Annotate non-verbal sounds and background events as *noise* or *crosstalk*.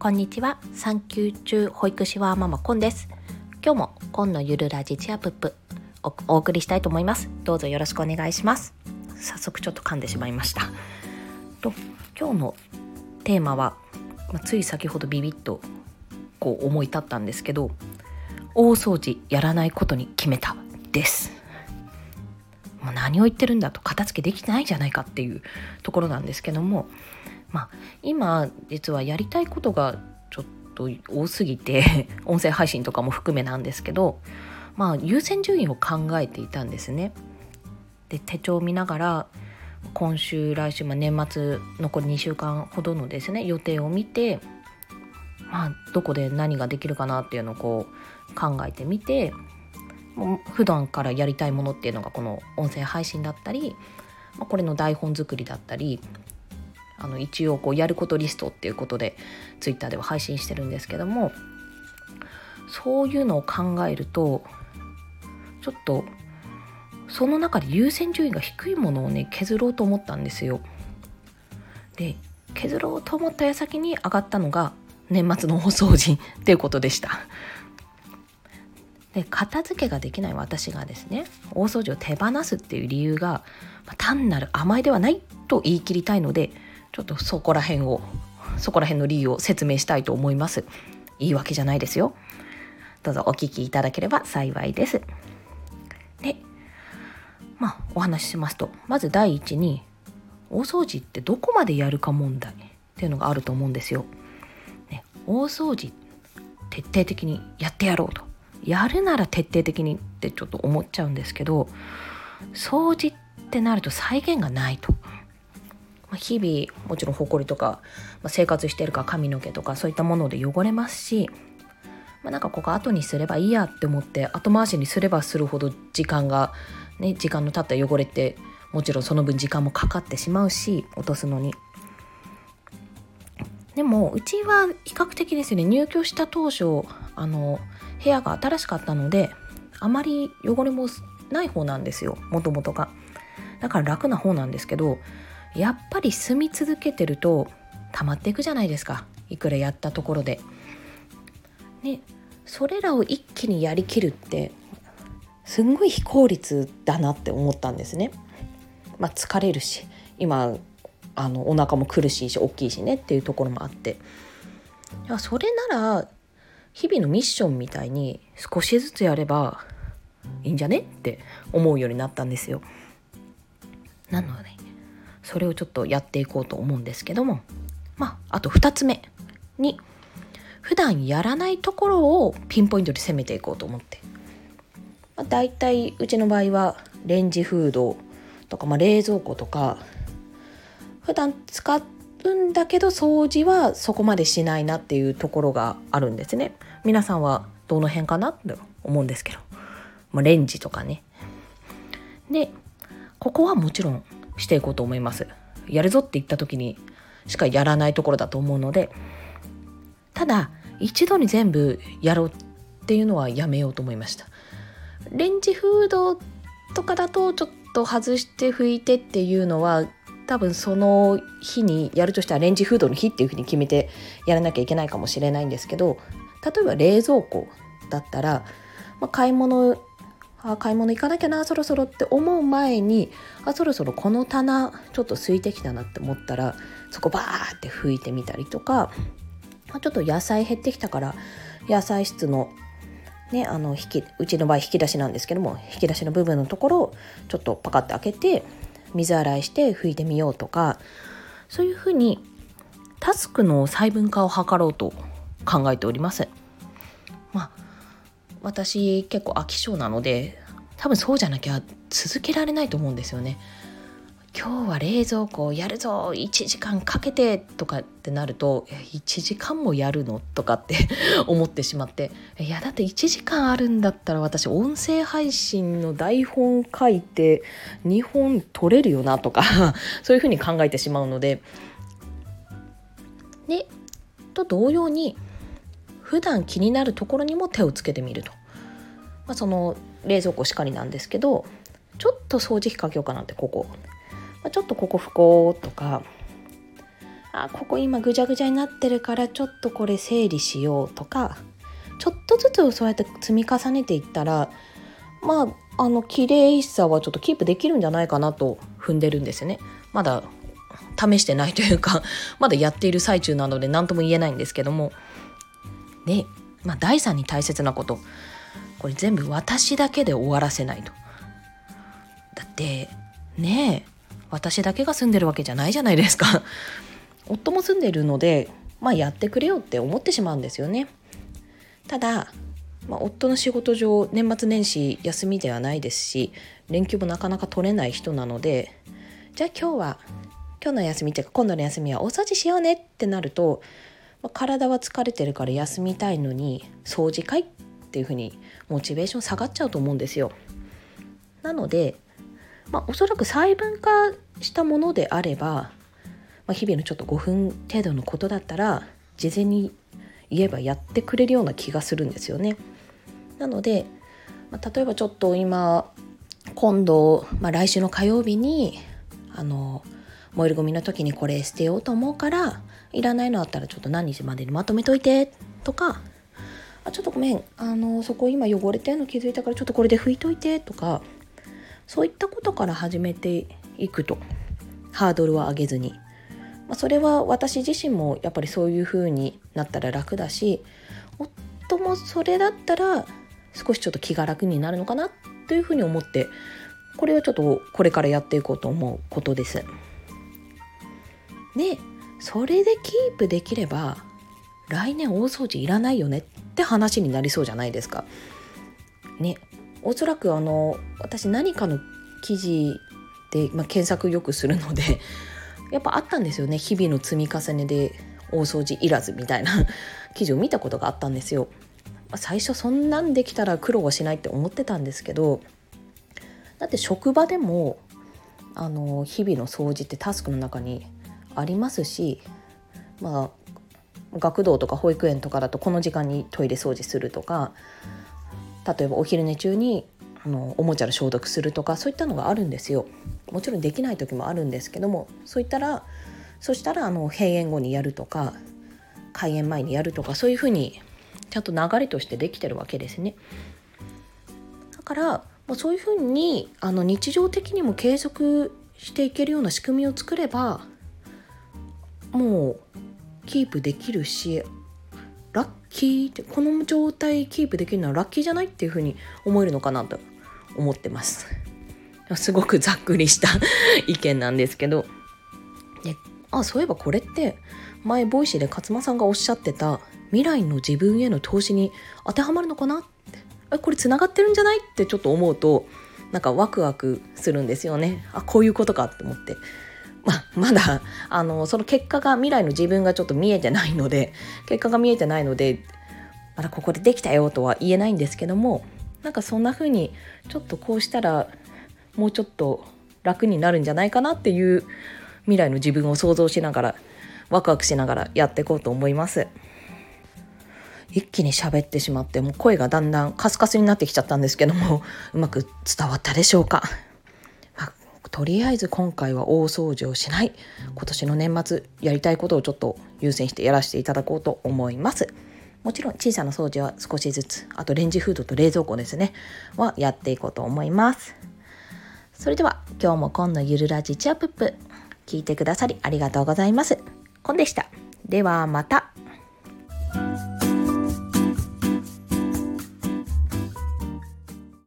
こんにちは。産休中保育士はママコンです。今日もコンのゆるラジチアプップおお送りしたいと思います。どうぞよろしくお願いします。早速ちょっと噛んでしまいました。と今日のテーマは、まあ、つい先ほどビビッとこう思い立ったんですけど大掃除やらないことに決めたです。もう何を言ってるんだと片付けできてないじゃないかっていうところなんですけどもまあ今実はやりたいことがちょっと多すぎて *laughs* 音声配信とかも含めなんですけどまあ優先順位を考えていたんですね。で手帳を見ながら今週来週、まあ、年末残り2週間ほどのですね予定を見てまあどこで何ができるかなっていうのをこう考えてみて普段からやりたいものっていうのがこの音声配信だったり、まあ、これの台本作りだったりあの一応こうやることリストっていうことでツイッターでは配信してるんですけどもそういうのを考えるとちょっとその中で優先順位が低いものをね削ろうと思ったんですよ。で削ろうと思った矢先に上がったのが年末の大掃除 *laughs* っていうことでした。で片付けができない私がですね大掃除を手放すっていう理由が、ま、単なる甘えではないと言い切りたいのでちょっとそこら辺をそこら辺の理由を説明したいと思います。言い訳じゃないですよ。どうぞお聞きいただければ幸いです。でまあお話ししますとまず第一に大掃除ってどこまでやるか問題っていうのがあると思うんですよ、ね、大掃除徹底的にやってやろうと。やるなら徹底的にってちょっと思っちゃうんですけど掃除ってなると再現がないと。まあ、日々もちろんほこりとか、まあ、生活してるか髪の毛とかそういったもので汚れますし、まあ、なんかここ後にすればいいやって思って後回しにすればするほど時間がね時間の経った汚れってもちろんその分時間もかかってしまうし落とすのに。でもうちは比較的ですね入居した当初あの部屋が新しかったのであまり汚れもない方なんですよもともとが。だから楽な方なんですけどやっぱり住み続けてると溜まっていくじゃないですかいくらやったところで。ねそれらを一気にやりきるってすんごい非効率だなって思ったんですね。まあ、疲れるし今あのお腹も苦しいし大きいしねっていうところもあっていやそれなら日々のミッションみたいに少しずつやればいいんじゃねって思うようになったんですよ。なのでそれをちょっとやっていこうと思うんですけども。まああと2つ目に普段やらないところをピンポイントで攻めていこうと思って、まあ、大体うちの場合はレンジフードとか、まあ、冷蔵庫とか普段使うんだけど掃除はそこまでしないなっていうところがあるんですね。皆さんはどの辺かなって思うんですけど、まあ、レンジとかね。でここはもちろんしていこうと思います。やるぞって言った時にしかやらないところだと思うのでただ一度に全部やろうっていうのはやめようと思いました。レンジフードとかだとちょっと外して拭いてっていうのは多分その日にやるとしたらレンジフードの日っていうふうに決めてやらなきゃいけないかもしれないんですけど例えば冷蔵庫だったら、まあ、買い物あ買い物行かなきゃなそろそろって思う前にあそろそろこの棚ちょっと空いてきたなって思ったらそこバーって拭いてみたりとか、ちょっと野菜減ってきたから野菜室のねあの引きうちの場合引き出しなんですけども引き出しの部分のところをちょっとパカッて開けて水洗いして拭いてみようとかそういうふうにタスクの細分化を図ろうと考えております。私結構飽き性なので多分そうじゃなきゃ続けられないと思うんですよね。今日は冷蔵庫をやるぞ1時間かけてとかってなると1時間もやるのとかって *laughs* 思ってしまっていやだって1時間あるんだったら私音声配信の台本書いて2本取れるよなとか *laughs* そういうふうに考えてしまうのででと同様に普段気になるところにも手をつけてみると、まあ、その冷蔵庫しかりなんですけどちょっと掃除機かけようかなってここ、まあ、ちょっとここ拭こうとかあここ今ぐちゃぐちゃになってるからちょっとこれ整理しようとかちょっとずつそうやって積み重ねていったらまああの綺麗さはちょっとキープできるんじゃないかなと踏んでるんですよね。まだ試してないというか *laughs* まだやっている最中なので何とも言えないんですけども。で、まあ、第3に大切なこと。これ全部私だけで終わらせないと。だってねえ私だけが住んでるわけじゃないじゃないですか。*laughs* 夫も住んでるのでまあやってくれよって思ってしまうんですよね。ただ、まあ、夫の仕事上年末年始休みではないですし連休もなかなか取れない人なのでじゃあ今日は今日の休みっていうか今度の休みはお掃除しようねってなると、まあ、体は疲れてるから休みたいのに掃除会っていうふうにモチベーション下がっちゃうと思うんですよ。なのでまあ、おそらく細分化したものであれば、まあ、日々のちょっと5分程度のことだったら事前に言えばやってくれるような気がするんですよね。なので、まあ、例えばちょっと今今度、まあ、来週の火曜日にあの燃えるゴミの時にこれ捨てようと思うからいらないのあったらちょっと何日までにまとめといてとか。あちょっとごめん。あのそこ今汚れてるの気づいたからちょっとこれで拭いといてとか。そういったことから始めていくと。ハードルは上げずに、まあ、それは私自身もやっぱりそういう風になったら楽だし夫もそれだったら少しちょっと気が楽になるのかなというふうに思ってこれはちょっとこれからやっていこうと思うことです。でそれでキープできれば来年大掃除いらないよねって話になりそうじゃないですか。ねおそらくあの私何かの記事で、まあ、検索よくするので *laughs* やっぱあったんですよね日々の積み重ねで大掃除いらずみたいな *laughs* 記事を見たことがあったんですよ。最初そんなんできたら苦労はしないって思ってたんですけどだって職場でもあの日々の掃除ってタスクの中にありますしまあ学童とか保育園とかだとこの時間にトイレ掃除するとか例えばお昼寝中にあのおもちゃの消毒するとかそういったのがあるんですよ。もちろんできない時もあるんですけどもそういったらそしたらあの閉園後にやるとか開園前にやるとかそういうふうにちゃんと流れとしてできてるわけですね。だからもうそういうふうにあの日常的にも継続していけるような仕組みを作ればもうキープできるしラッキーってこの状態キープできるのはラッキーじゃないっていうふうに思えるのかなと思ってます。すごくざっくりした *laughs* 意見なんですけど。であそういえばこれって前 Voicy で勝間さんがおっしゃってた未来の自分への投資に当てはまるのかなって。えこれつながってるんじゃないってちょっと思うとなんかワクワクするんですよね。あこういうことかって思って。ままだあのその結果が未来の自分がちょっと見えてないので結果が見えてないのでまだここでできたよとは言えないんですけどもなんかそんな風にちょっとこうしたらもうちょっと楽になるんじゃないかなっていう未来の自分を想像しながらワクワクしながらやっていこうと思います。一気に喋ってしまってもう声がだんだんカスカスになってきちゃったんですけどもうまく伝わったでしょうか？とりあえず今回は大掃除をしない。今年の年末やりたいことをちょっと優先してやらせていただこうと思います。もちろん小さな掃除は少しずつあとレンジフードと冷蔵庫ですねはやっていこうと思います。それでは今日も今のゆるラジチアップ聞いてくださりありがとうございます。コンでした。ではまた。